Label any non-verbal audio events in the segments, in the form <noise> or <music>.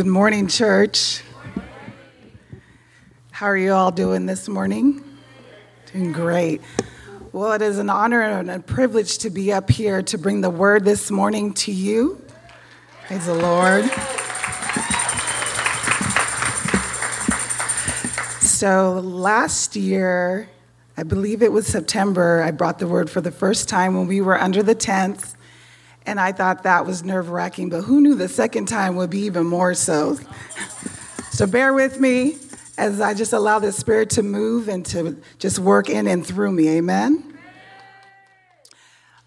Good morning, church. How are you all doing this morning? Doing great. Well, it is an honor and a privilege to be up here to bring the word this morning to you. Praise the Lord. So, last year, I believe it was September, I brought the word for the first time when we were under the tents and I thought that was nerve wracking, but who knew the second time would be even more so? so bear with me as I just allow the Spirit to move and to just work in and through me. Amen.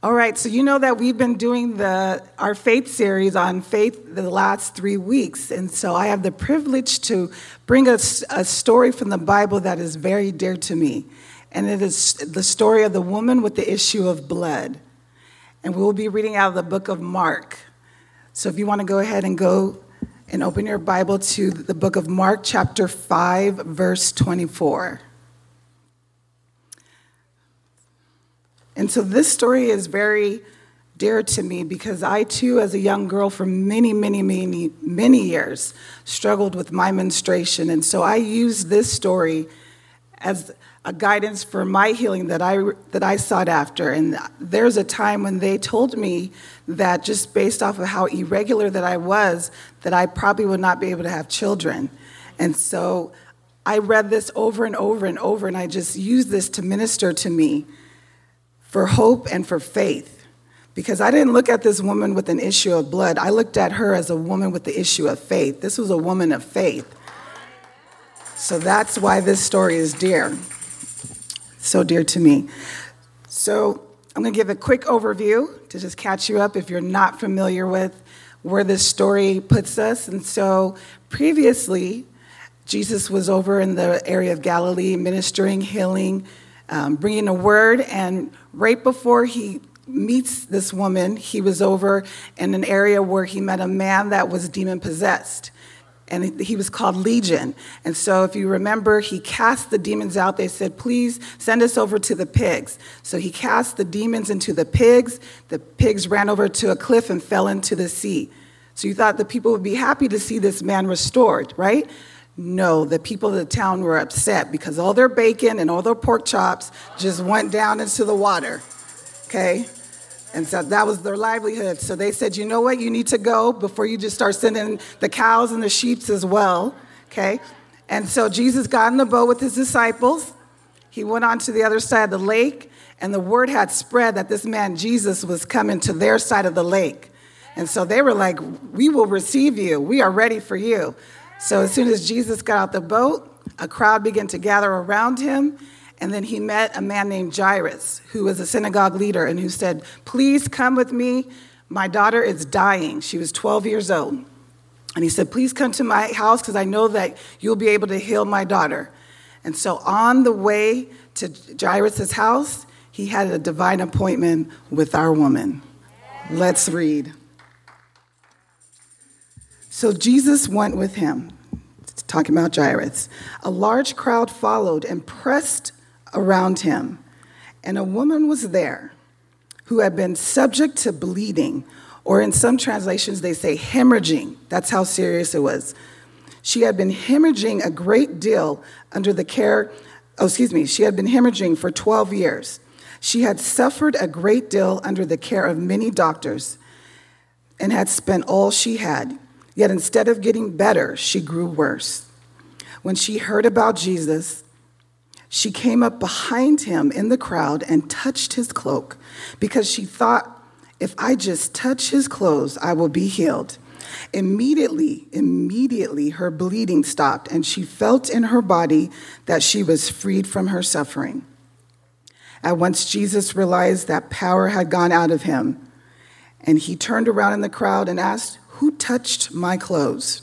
All right, so you know that we've been doing the our faith series on faith the last three weeks, and so I have the privilege to bring a, a story from the Bible that is very dear to me, and it is the story of the woman with the issue of blood and we will be reading out of the book of Mark. So if you want to go ahead and go and open your Bible to the book of Mark, chapter 5, verse 24. And so this story is very dear to me because I too, as a young girl for many, many, many, many years, struggled with my menstruation. And so I use this story as a guidance for my healing that I, that I sought after. And there's a time when they told me that just based off of how irregular that I was, that I probably would not be able to have children. And so I read this over and over and over, and I just used this to minister to me for hope and for faith. Because I didn't look at this woman with an issue of blood, I looked at her as a woman with the issue of faith. This was a woman of faith. So that's why this story is dear so dear to me. So I'm going to give a quick overview to just catch you up if you're not familiar with where this story puts us. And so previously, Jesus was over in the area of Galilee ministering, healing, um, bringing a word. And right before he meets this woman, he was over in an area where he met a man that was demon possessed and he was called Legion. And so, if you remember, he cast the demons out. They said, Please send us over to the pigs. So, he cast the demons into the pigs. The pigs ran over to a cliff and fell into the sea. So, you thought the people would be happy to see this man restored, right? No, the people of the town were upset because all their bacon and all their pork chops just went down into the water. Okay? And so that was their livelihood. So they said, you know what, you need to go before you just start sending the cows and the sheep as well. Okay? And so Jesus got in the boat with his disciples. He went on to the other side of the lake, and the word had spread that this man Jesus was coming to their side of the lake. And so they were like, We will receive you. We are ready for you. So as soon as Jesus got out the boat, a crowd began to gather around him. And then he met a man named Jairus, who was a synagogue leader, and who said, Please come with me. My daughter is dying. She was 12 years old. And he said, Please come to my house because I know that you'll be able to heal my daughter. And so on the way to Jairus' house, he had a divine appointment with our woman. Let's read. So Jesus went with him, talking about Jairus. A large crowd followed and pressed around him, and a woman was there who had been subject to bleeding, or in some translations, they say hemorrhaging. That's how serious it was. She had been hemorrhaging a great deal under the care, oh, excuse me, she had been hemorrhaging for 12 years. She had suffered a great deal under the care of many doctors and had spent all she had. Yet instead of getting better, she grew worse. When she heard about Jesus, she came up behind him in the crowd and touched his cloak because she thought, if I just touch his clothes, I will be healed. Immediately, immediately, her bleeding stopped, and she felt in her body that she was freed from her suffering. At once, Jesus realized that power had gone out of him, and he turned around in the crowd and asked, Who touched my clothes?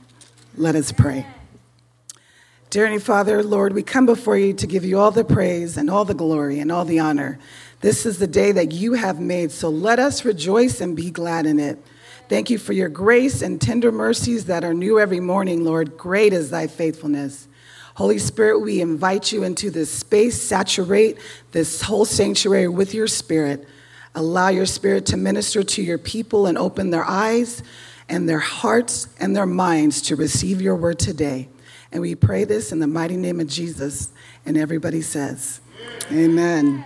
Let us pray. Dear Father, Lord, we come before you to give you all the praise and all the glory and all the honor. This is the day that you have made, so let us rejoice and be glad in it. Thank you for your grace and tender mercies that are new every morning, Lord. Great is thy faithfulness. Holy Spirit, we invite you into this space, saturate this whole sanctuary with your spirit. Allow your spirit to minister to your people and open their eyes and their hearts and their minds to receive your word today. And we pray this in the mighty name of Jesus. And everybody says, Amen.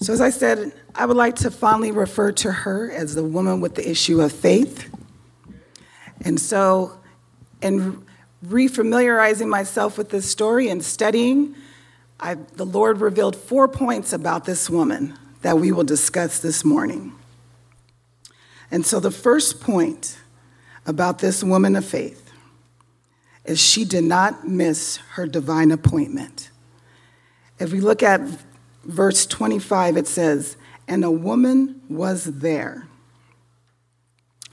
So, as I said, I would like to fondly refer to her as the woman with the issue of faith. And so, in refamiliarizing myself with this story and studying, I, the Lord revealed four points about this woman that we will discuss this morning. And so, the first point about this woman of faith is she did not miss her divine appointment. If we look at verse 25, it says, And a woman was there.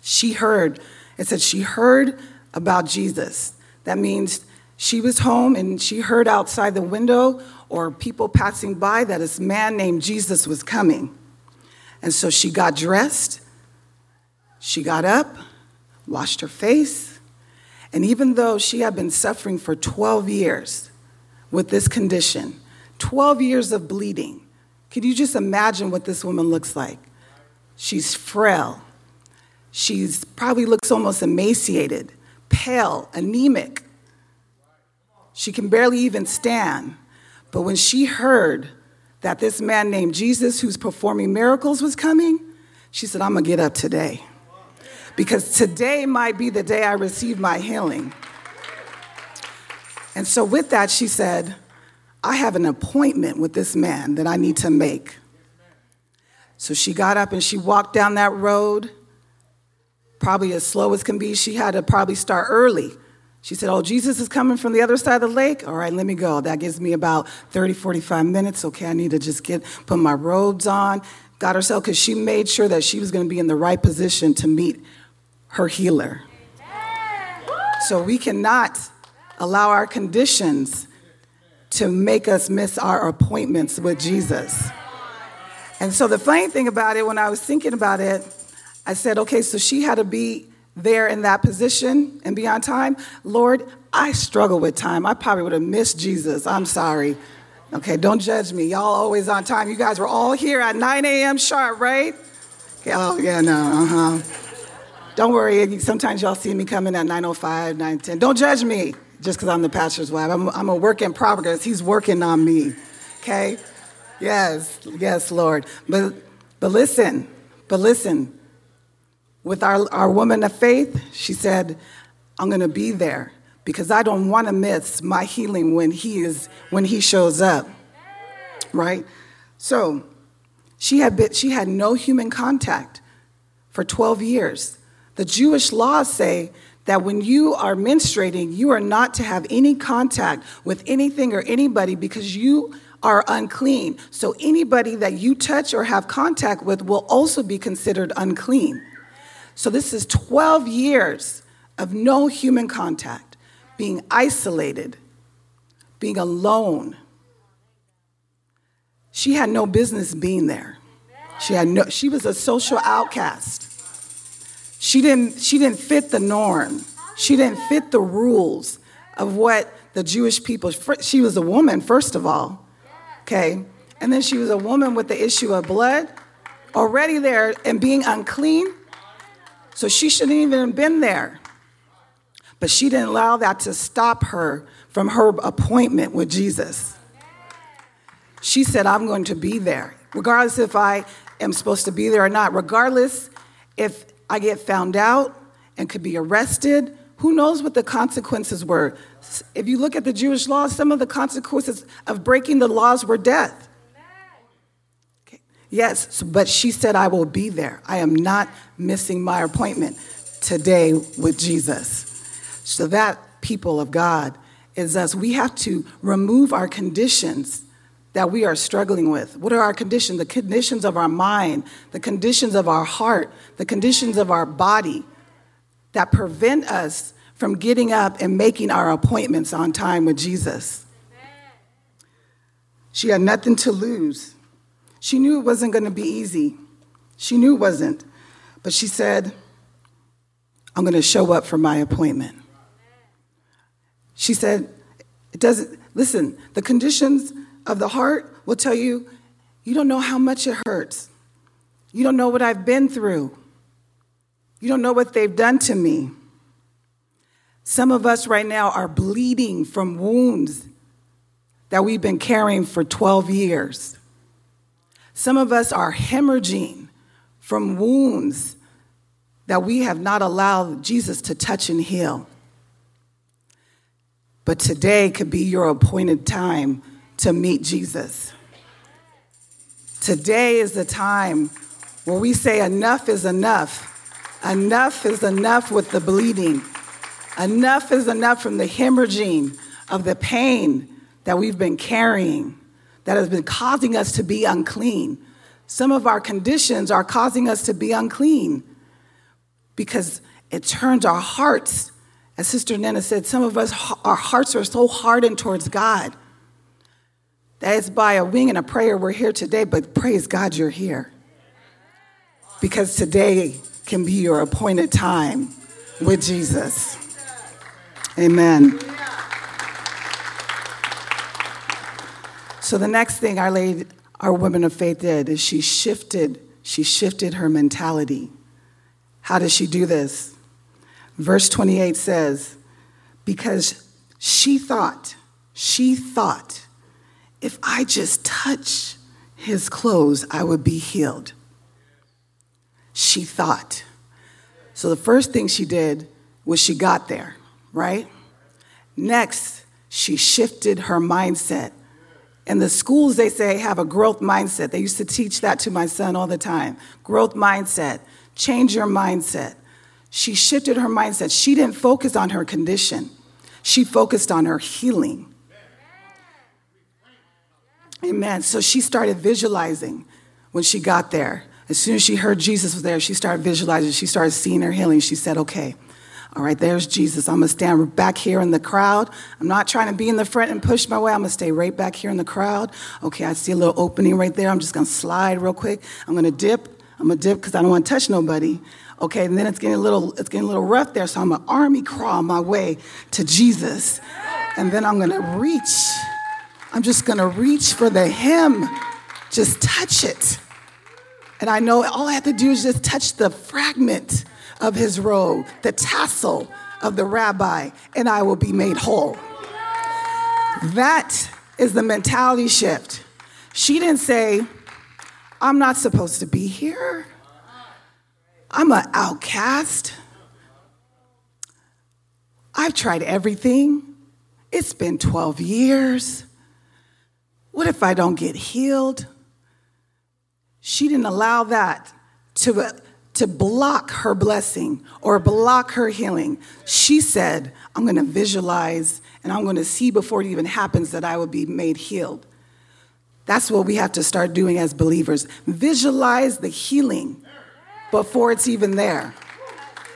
She heard, it said, she heard about Jesus. That means she was home and she heard outside the window or people passing by that this man named Jesus was coming. And so she got dressed, she got up, washed her face, and even though she had been suffering for 12 years with this condition, 12 years of bleeding, could you just imagine what this woman looks like? She's frail. She's probably looks almost emaciated, pale, anemic. She can barely even stand. But when she heard that this man named Jesus, who's performing miracles, was coming, she said, I'm gonna get up today because today might be the day I receive my healing. And so, with that, she said, I have an appointment with this man that I need to make. So she got up and she walked down that road, probably as slow as can be. She had to probably start early. She said, Oh, Jesus is coming from the other side of the lake. All right, let me go. That gives me about 30, 45 minutes. Okay, I need to just get put my robes on. Got herself because she made sure that she was going to be in the right position to meet her healer. So we cannot allow our conditions to make us miss our appointments with Jesus. And so the funny thing about it, when I was thinking about it, I said, okay, so she had to be there in that position and be on time. Lord, I struggle with time. I probably would have missed Jesus. I'm sorry. Okay, don't judge me. Y'all always on time. You guys were all here at 9 a.m. sharp, right? Oh, yeah, no, uh huh. Don't worry, sometimes y'all see me coming at 9.05, 9.10. Don't judge me just because I'm the pastor's wife. I'm, I'm a work in progress. He's working on me, okay? Yes, yes, Lord. But, but listen, but listen. With our, our woman of faith, she said, I'm going to be there because I don't want to miss my healing when he is when he shows up. Right? So, she had been, she had no human contact for 12 years. The Jewish laws say that when you are menstruating, you are not to have any contact with anything or anybody because you are unclean. So anybody that you touch or have contact with will also be considered unclean. So this is 12 years of no human contact, being isolated, being alone. She had no business being there. She had no she was a social outcast. She didn't, she didn't fit the norm. She didn't fit the rules of what the Jewish people, she was a woman, first of all, okay? And then she was a woman with the issue of blood, already there and being unclean. So she shouldn't even have been there. But she didn't allow that to stop her from her appointment with Jesus. She said, I'm going to be there, regardless if I am supposed to be there or not, regardless if I get found out and could be arrested. Who knows what the consequences were? If you look at the Jewish law, some of the consequences of breaking the laws were death. Okay. Yes, but she said, I will be there. I am not missing my appointment today with Jesus. So, that, people of God, is us. We have to remove our conditions that we are struggling with? What are our conditions? The conditions of our mind, the conditions of our heart, the conditions of our body that prevent us from getting up and making our appointments on time with Jesus. She had nothing to lose. She knew it wasn't going to be easy. She knew it wasn't. But she said, I'm going to show up for my appointment. She said, It doesn't, listen, the conditions of the heart will tell you, you don't know how much it hurts. You don't know what I've been through. You don't know what they've done to me. Some of us right now are bleeding from wounds that we've been carrying for 12 years. Some of us are hemorrhaging from wounds that we have not allowed Jesus to touch and heal. But today could be your appointed time to meet Jesus. Today is the time where we say, Enough is enough. Enough is enough with the bleeding. Enough is enough from the hemorrhaging of the pain that we've been carrying that has been causing us to be unclean. Some of our conditions are causing us to be unclean because it turns our hearts. As Sister Nana said, some of us, our hearts are so hardened towards God it's by a wing and a prayer we're here today, but praise God you're here. Because today can be your appointed time with Jesus. Amen. So the next thing our lady, our woman of faith did is she shifted, she shifted her mentality. How does she do this? Verse 28 says, because she thought, she thought, if I just touch his clothes, I would be healed. She thought. So the first thing she did was she got there, right? Next, she shifted her mindset. In the schools, they say have a growth mindset. They used to teach that to my son all the time. Growth mindset. Change your mindset. She shifted her mindset. She didn't focus on her condition, she focused on her healing. Amen. So she started visualizing when she got there. As soon as she heard Jesus was there, she started visualizing. She started seeing her healing. She said, Okay, all right, there's Jesus. I'm going to stand back here in the crowd. I'm not trying to be in the front and push my way. I'm going to stay right back here in the crowd. Okay, I see a little opening right there. I'm just going to slide real quick. I'm going to dip. I'm going to dip because I don't want to touch nobody. Okay, and then it's getting a little it's getting a little rough there, so I'm going to army crawl my way to Jesus. And then I'm going to reach. I'm just going to reach for the hem. Just touch it. And I know all I have to do is just touch the fragment of his robe, the tassel of the rabbi, and I will be made whole. That is the mentality shift. She didn't say, I'm not supposed to be here. I'm an outcast. I've tried everything. It's been 12 years. What if I don't get healed? She didn't allow that to to block her blessing or block her healing. She said, I'm going to visualize and I'm going to see before it even happens that I will be made healed. That's what we have to start doing as believers. Visualize the healing before it's even there.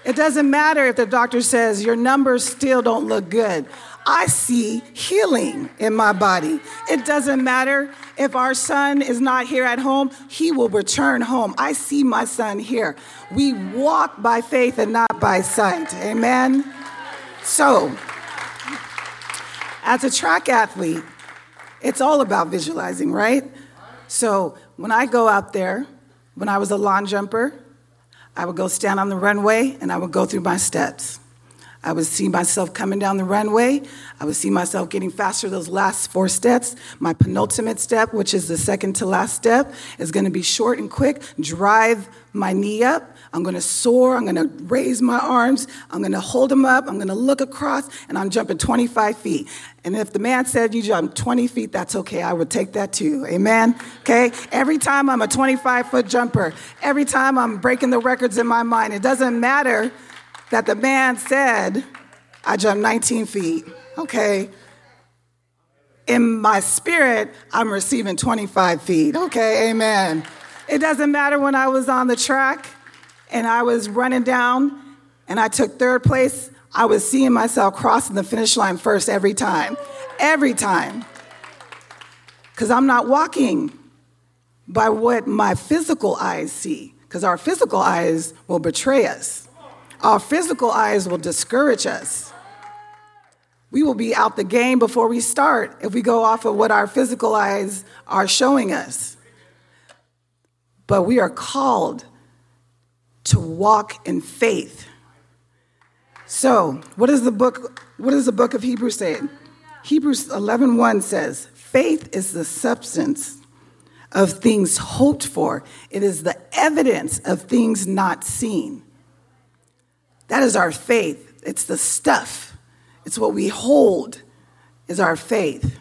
It doesn't matter if the doctor says your numbers still don't look good. I see healing in my body. It doesn't matter if our son is not here at home, he will return home. I see my son here. We walk by faith and not by sight. Amen. So, as a track athlete, it's all about visualizing, right? So, when I go out there, when I was a long jumper, I would go stand on the runway and I would go through my steps. I would see myself coming down the runway. I would see myself getting faster those last four steps. My penultimate step, which is the second to last step, is going to be short and quick. Drive my knee up. I'm going to soar. I'm going to raise my arms. I'm going to hold them up. I'm going to look across, and I'm jumping 25 feet. And if the man said you jump 20 feet, that's okay. I would take that too. Amen? Okay? Every time I'm a 25 foot jumper, every time I'm breaking the records in my mind, it doesn't matter that the man said, I jumped 19 feet, okay? In my spirit, I'm receiving 25 feet, okay? Amen. It doesn't matter when I was on the track and I was running down and I took third place, I was seeing myself crossing the finish line first every time. Every time. Because I'm not walking by what my physical eyes see, because our physical eyes will betray us. Our physical eyes will discourage us. We will be out the game before we start if we go off of what our physical eyes are showing us. But we are called to walk in faith. So, what does the book what does the book of Hebrews say? Hebrews 11:1 says, "Faith is the substance of things hoped for. It is the evidence of things not seen." That is our faith. It's the stuff. It's what we hold is our faith.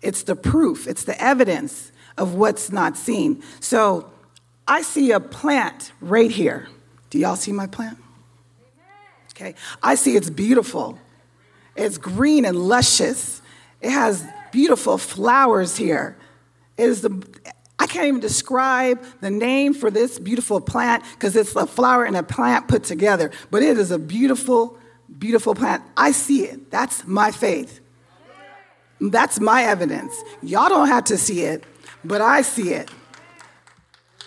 It's the proof, it's the evidence of what's not seen. So, I see a plant right here. Do y'all see my plant? Okay. I see it's beautiful. It's green and luscious. It has beautiful flowers here. It is the can't even describe the name for this beautiful plant because it's a flower and a plant put together. But it is a beautiful, beautiful plant. I see it. That's my faith. That's my evidence. Y'all don't have to see it, but I see it.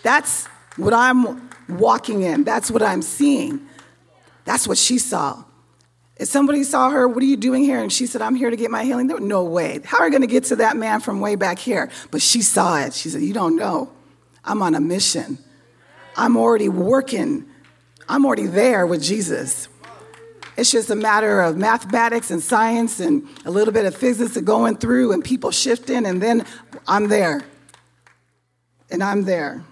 That's what I'm walking in. That's what I'm seeing. That's what she saw. If somebody saw her, what are you doing here? And she said, I'm here to get my healing. There, no way. How are you going to get to that man from way back here? But she saw it. She said, You don't know. I'm on a mission. I'm already working. I'm already there with Jesus. It's just a matter of mathematics and science and a little bit of physics going through and people shifting, and then I'm there. And I'm there.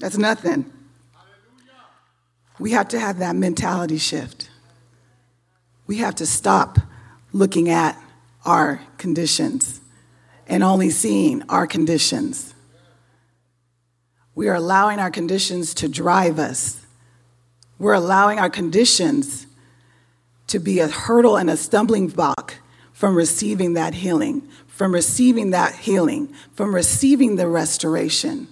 That's nothing. We have to have that mentality shift. We have to stop looking at our conditions and only seeing our conditions. We are allowing our conditions to drive us. We're allowing our conditions to be a hurdle and a stumbling block from receiving that healing, from receiving that healing, from receiving the restoration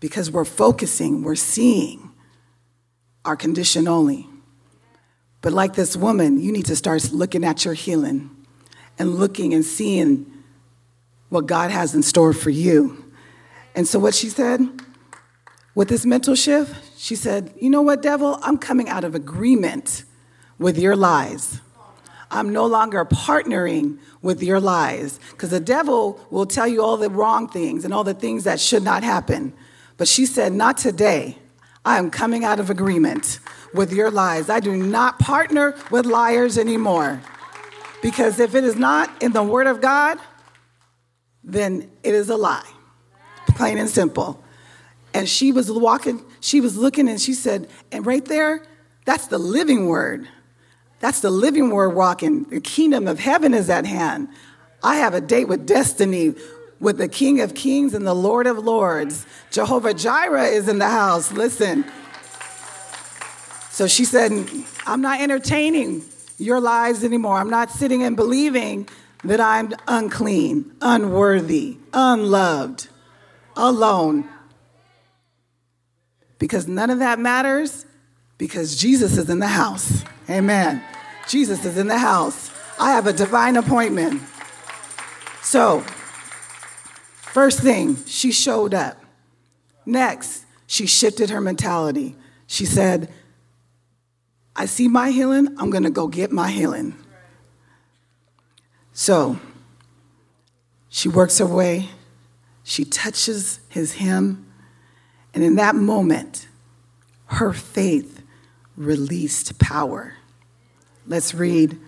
because we're focusing, we're seeing our condition only. But like this woman, you need to start looking at your healing and looking and seeing what God has in store for you. And so, what she said with this mental shift, she said, You know what, devil? I'm coming out of agreement with your lies. I'm no longer partnering with your lies because the devil will tell you all the wrong things and all the things that should not happen. But she said, Not today. I am coming out of agreement with your lies. I do not partner with liars anymore. Because if it is not in the Word of God, then it is a lie, plain and simple. And she was walking, she was looking, and she said, and right there, that's the living Word. That's the living Word walking. The kingdom of heaven is at hand. I have a date with destiny with the King of Kings and the Lord of Lords. Jehovah Jireh is in the house. Listen. So she said, I'm not entertaining your lies anymore. I'm not sitting and believing that I'm unclean, unworthy, unloved, alone. Because none of that matters because Jesus is in the house. Amen. Jesus is in the house. I have a divine appointment. So, First thing, she showed up. Next, she shifted her mentality. She said, I see my healing, I'm gonna go get my healing. So she works her way, she touches his hem, and in that moment, her faith released power. Let's read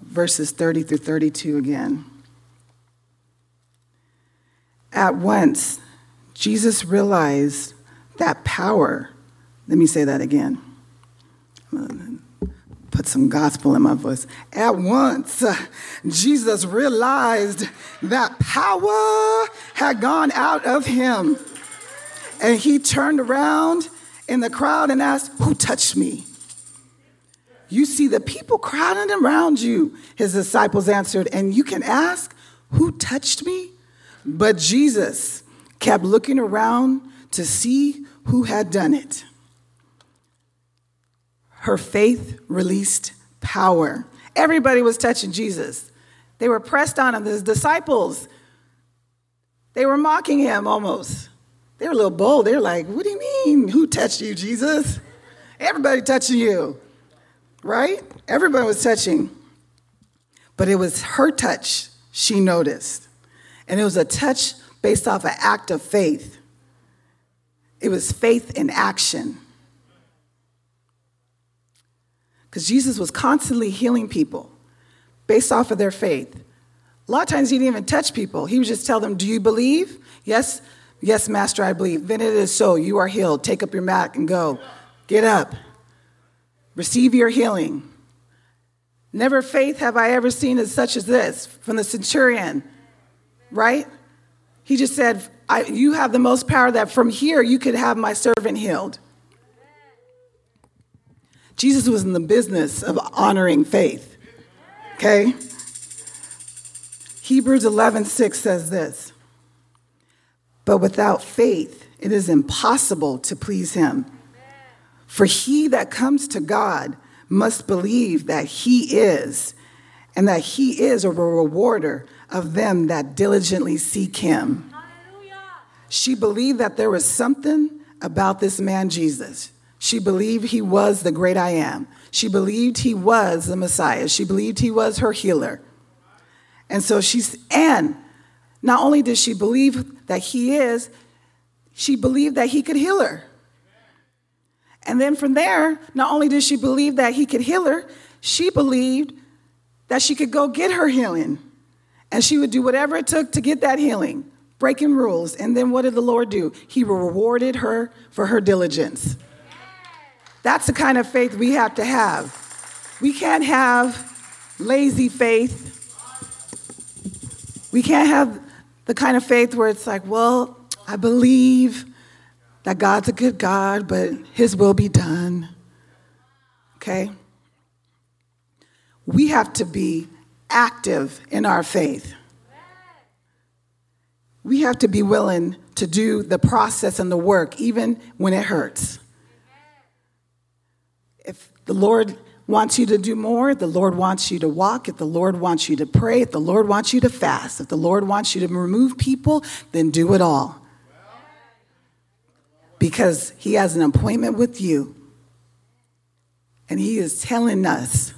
verses 30 through 32 again. At once, Jesus realized that power. Let me say that again. Put some gospel in my voice. At once, uh, Jesus realized that power had gone out of him. And he turned around in the crowd and asked, Who touched me? You see the people crowding around you, his disciples answered, and you can ask, Who touched me? But Jesus kept looking around to see who had done it. Her faith released power. Everybody was touching Jesus. They were pressed on him. His disciples, they were mocking him almost. They were a little bold. They were like, What do you mean? Who touched you, Jesus? Everybody touching you, right? Everybody was touching. But it was her touch she noticed. And it was a touch based off an act of faith. It was faith in action. Because Jesus was constantly healing people based off of their faith. A lot of times he didn't even touch people. He would just tell them, Do you believe? Yes, yes, Master, I believe. Then it is so. You are healed. Take up your mat and go. Get up. Receive your healing. Never faith have I ever seen as such as this from the centurion, right? He just said, You have the most power that from here you could have my servant healed. Jesus was in the business of honoring faith. Okay? Hebrews 11:6 says this. But without faith it is impossible to please him. For he that comes to God must believe that he is and that he is a rewarder of them that diligently seek him. She believed that there was something about this man Jesus. She believed he was the great I am. She believed he was the Messiah. She believed he was her healer. And so she's, and not only did she believe that he is, she believed that he could heal her. And then from there, not only did she believe that he could heal her, she believed that she could go get her healing. And she would do whatever it took to get that healing, breaking rules. And then what did the Lord do? He rewarded her for her diligence. That's the kind of faith we have to have. We can't have lazy faith. We can't have the kind of faith where it's like, well, I believe that God's a good God, but His will be done. Okay? We have to be active in our faith. We have to be willing to do the process and the work, even when it hurts. The Lord wants you to do more, the Lord wants you to walk, if the Lord wants you to pray, if the Lord wants you to fast, if the Lord wants you to remove people, then do it all. Because He has an appointment with you. And He is telling us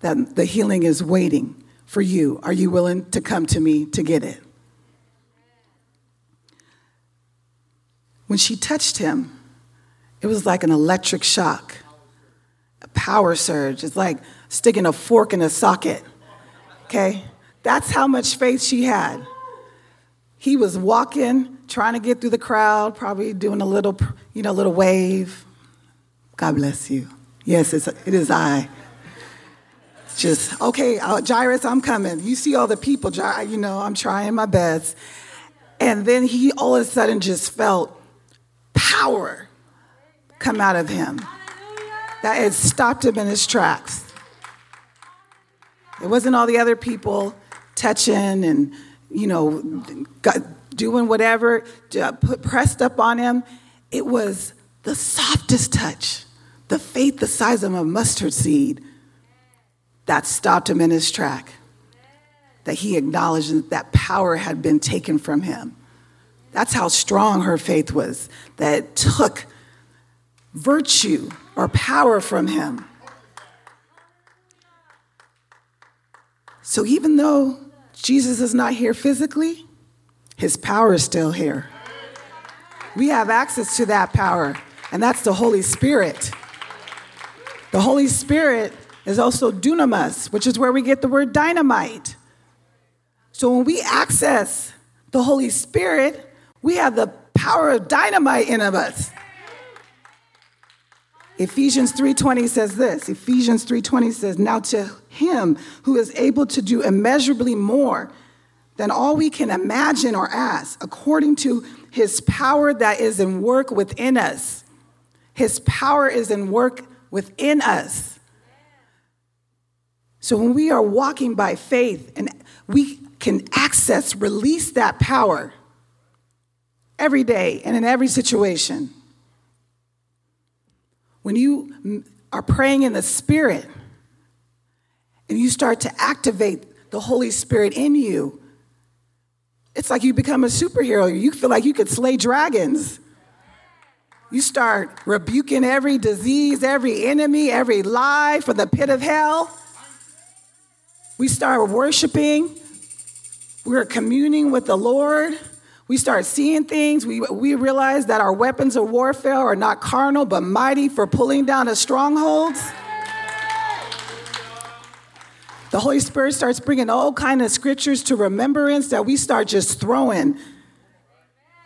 that the healing is waiting for you. Are you willing to come to me to get it? When she touched him, it was like an electric shock, a power surge. It's like sticking a fork in a socket. Okay? That's how much faith she had. He was walking, trying to get through the crowd, probably doing a little, you know, little wave. God bless you. Yes, it's, it is I. Just, okay, uh, Jairus, I'm coming. You see all the people, you know, I'm trying my best. And then he all of a sudden just felt power come out of him. That it stopped him in his tracks. It wasn't all the other people touching and, you know, doing whatever, uh, put, pressed up on him. It was the softest touch, the faith the size of a mustard seed that stopped him in his track. That he acknowledged that, that power had been taken from him. That's how strong her faith was, that it took virtue or power from him. So even though Jesus is not here physically, his power is still here. We have access to that power, and that's the Holy Spirit. The Holy Spirit is also dunamis, which is where we get the word dynamite. So when we access the Holy Spirit, we have the power of dynamite in of us. Ephesians 3:20 says this. Ephesians 3:20 says, "Now to him who is able to do immeasurably more than all we can imagine or ask, according to his power that is in work within us." His power is in work within us. So when we are walking by faith and we can access, release that power every day and in every situation. When you are praying in the Spirit and you start to activate the Holy Spirit in you, it's like you become a superhero. You feel like you could slay dragons. You start rebuking every disease, every enemy, every lie from the pit of hell. We start worshiping. We're communing with the Lord. We start seeing things. We, we realize that our weapons of warfare are not carnal, but mighty for pulling down the strongholds. The Holy Spirit starts bringing all kind of scriptures to remembrance that we start just throwing,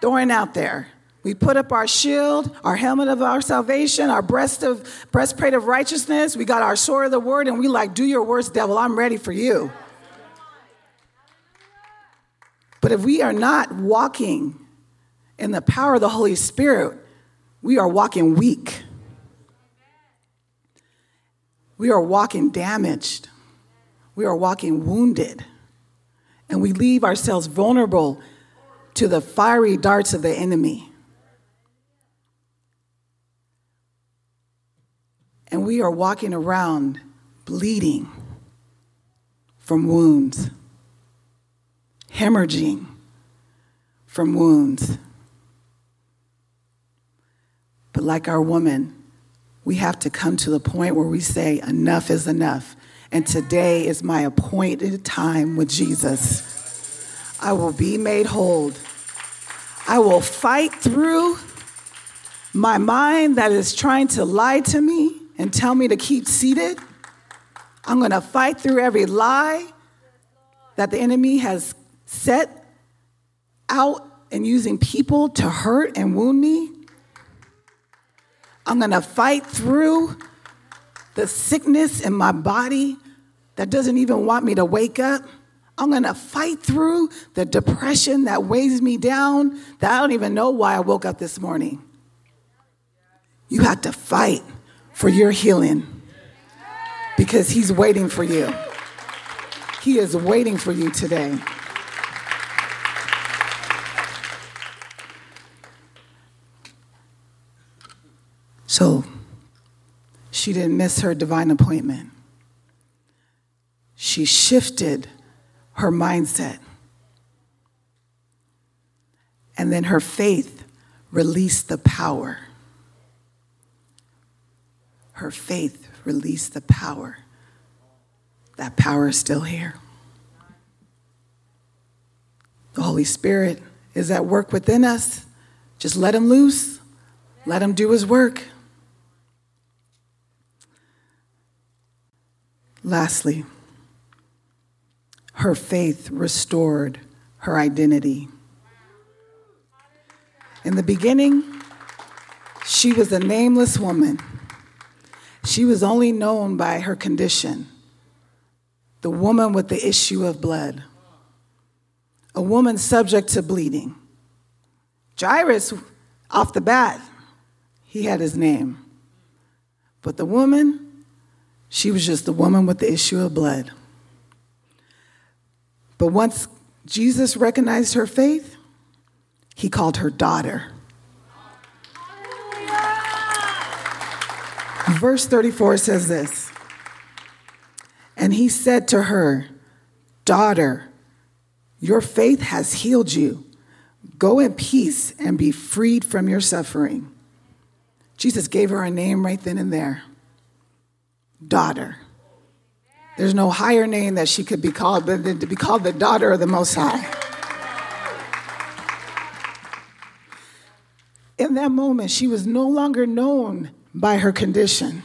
throwing out there. We put up our shield, our helmet of our salvation, our breast of breastplate of righteousness. We got our sword of the word, and we like, do your worst, devil. I'm ready for you. But if we are not walking in the power of the Holy Spirit, we are walking weak. We are walking damaged. We are walking wounded. And we leave ourselves vulnerable to the fiery darts of the enemy. And we are walking around bleeding from wounds hemorrhaging from wounds. But like our woman, we have to come to the point where we say, enough is enough. And today is my appointed time with Jesus. I will be made whole. I will fight through my mind that is trying to lie to me and tell me to keep seated. I'm going to fight through every lie that the enemy has set out and using people to hurt and wound me. I'm gonna fight through the sickness in my body that doesn't even want me to wake up. I'm gonna fight through the depression that weighs me down that I don't even know why I woke up this morning. You have to fight for your healing because He's waiting for you. He is waiting for you today. So she didn't miss her divine appointment. She shifted her mindset. And then her faith released the power. Her faith released the power. That power is still here. The Holy Spirit is at work within us. Just let him loose, let him do his work. Lastly, her faith restored her identity. In the beginning, she was a nameless woman. She was only known by her condition the woman with the issue of blood, a woman subject to bleeding. Jairus, off the bat, he had his name. But the woman she was just the woman with the issue of blood. But once Jesus recognized her faith, he called her daughter. Verse 34 says this And he said to her, Daughter, your faith has healed you. Go in peace and be freed from your suffering. Jesus gave her a name right then and there daughter. There's no higher name that she could be called than to be called the daughter of the Most High. In that moment, she was no longer known by her condition.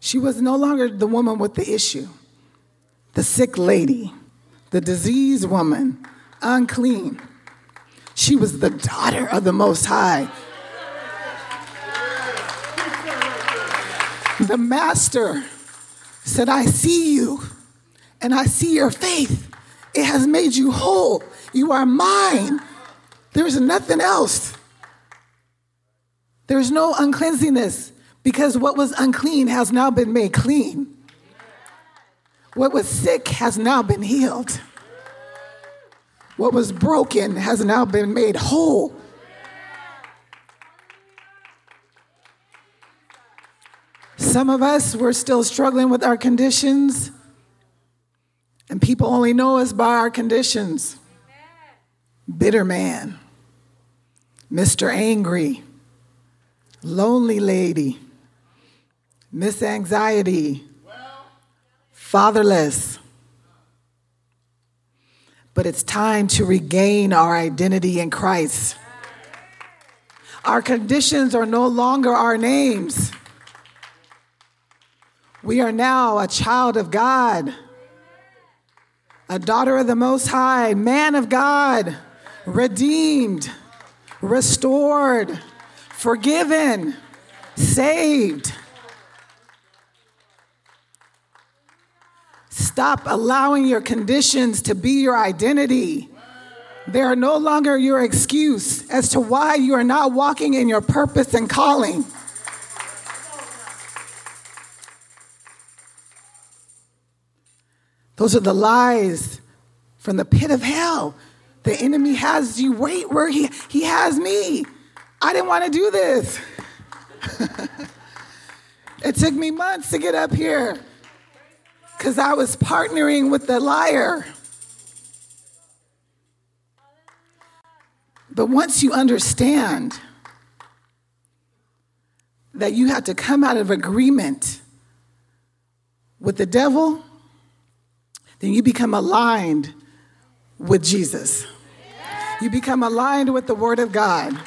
She was no longer the woman with the issue, the sick lady, the diseased woman, unclean. She was the daughter of the Most High. The master said, I see you and I see your faith. It has made you whole. You are mine. There's nothing else. There's no uncleanliness because what was unclean has now been made clean. What was sick has now been healed. What was broken has now been made whole. Some of us, we're still struggling with our conditions, and people only know us by our conditions. Bitter man, Mr. Angry, lonely lady, Miss Anxiety, fatherless. But it's time to regain our identity in Christ. Our conditions are no longer our names. We are now a child of God, a daughter of the Most High, man of God, redeemed, restored, forgiven, saved. Stop allowing your conditions to be your identity. They are no longer your excuse as to why you are not walking in your purpose and calling. Those are the lies from the pit of hell. The enemy has you wait where he, he has me. I didn't want to do this. <laughs> it took me months to get up here because I was partnering with the liar. But once you understand that you have to come out of agreement with the devil, then you become aligned with Jesus. You become aligned with the Word of God.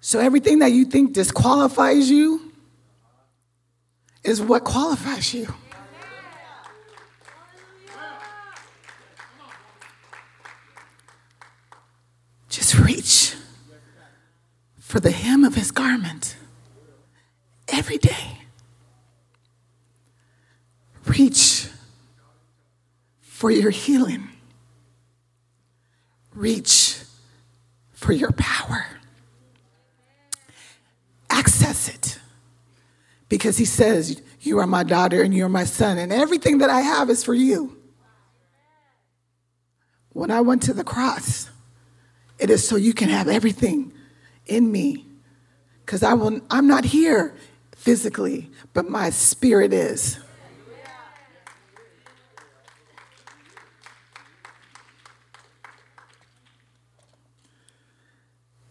So everything that you think disqualifies you is what qualifies you. Just reach for the hem of his garment every day. Reach for your healing. Reach for your power. Access it. Because he says, You are my daughter and you are my son, and everything that I have is for you. When I went to the cross, it is so you can have everything in me. Because I will I'm not here physically, but my spirit is.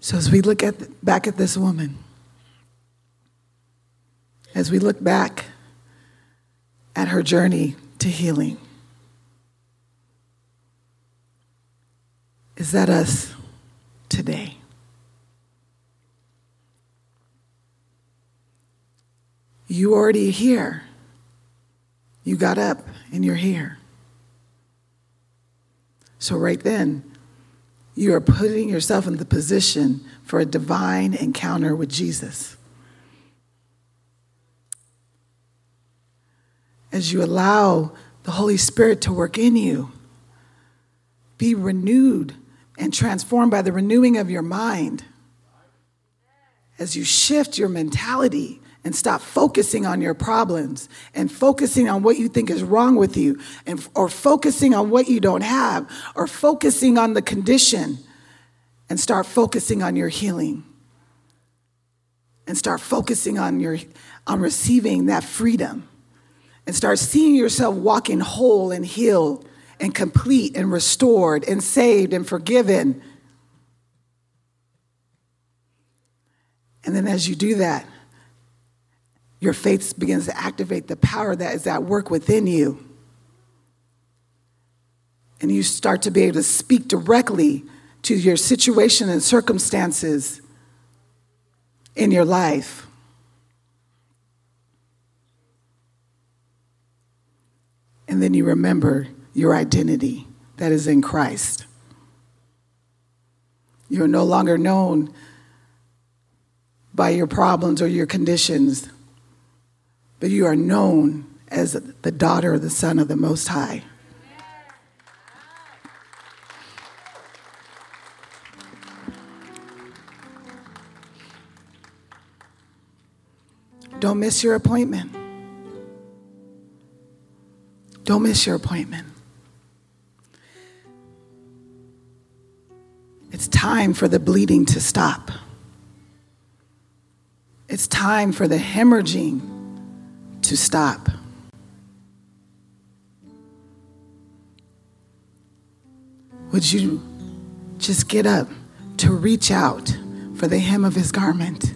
So as we look at back at this woman, as we look back at her journey to healing, is that us today? You already here. You got up and you're here. So right then, you are putting yourself in the position for a divine encounter with Jesus. As you allow the Holy Spirit to work in you, be renewed and transformed by the renewing of your mind. As you shift your mentality and stop focusing on your problems and focusing on what you think is wrong with you and, or focusing on what you don't have or focusing on the condition and start focusing on your healing. And start focusing on your on receiving that freedom. And start seeing yourself walking whole and healed and complete and restored and saved and forgiven. And then as you do that your faith begins to activate the power that is at work within you. And you start to be able to speak directly to your situation and circumstances in your life. And then you remember your identity that is in Christ. You're no longer known by your problems or your conditions but you are known as the daughter of the Son of the Most High. Don't miss your appointment. Don't miss your appointment. It's time for the bleeding to stop. It's time for the hemorrhaging to stop. Would you just get up to reach out for the hem of his garment?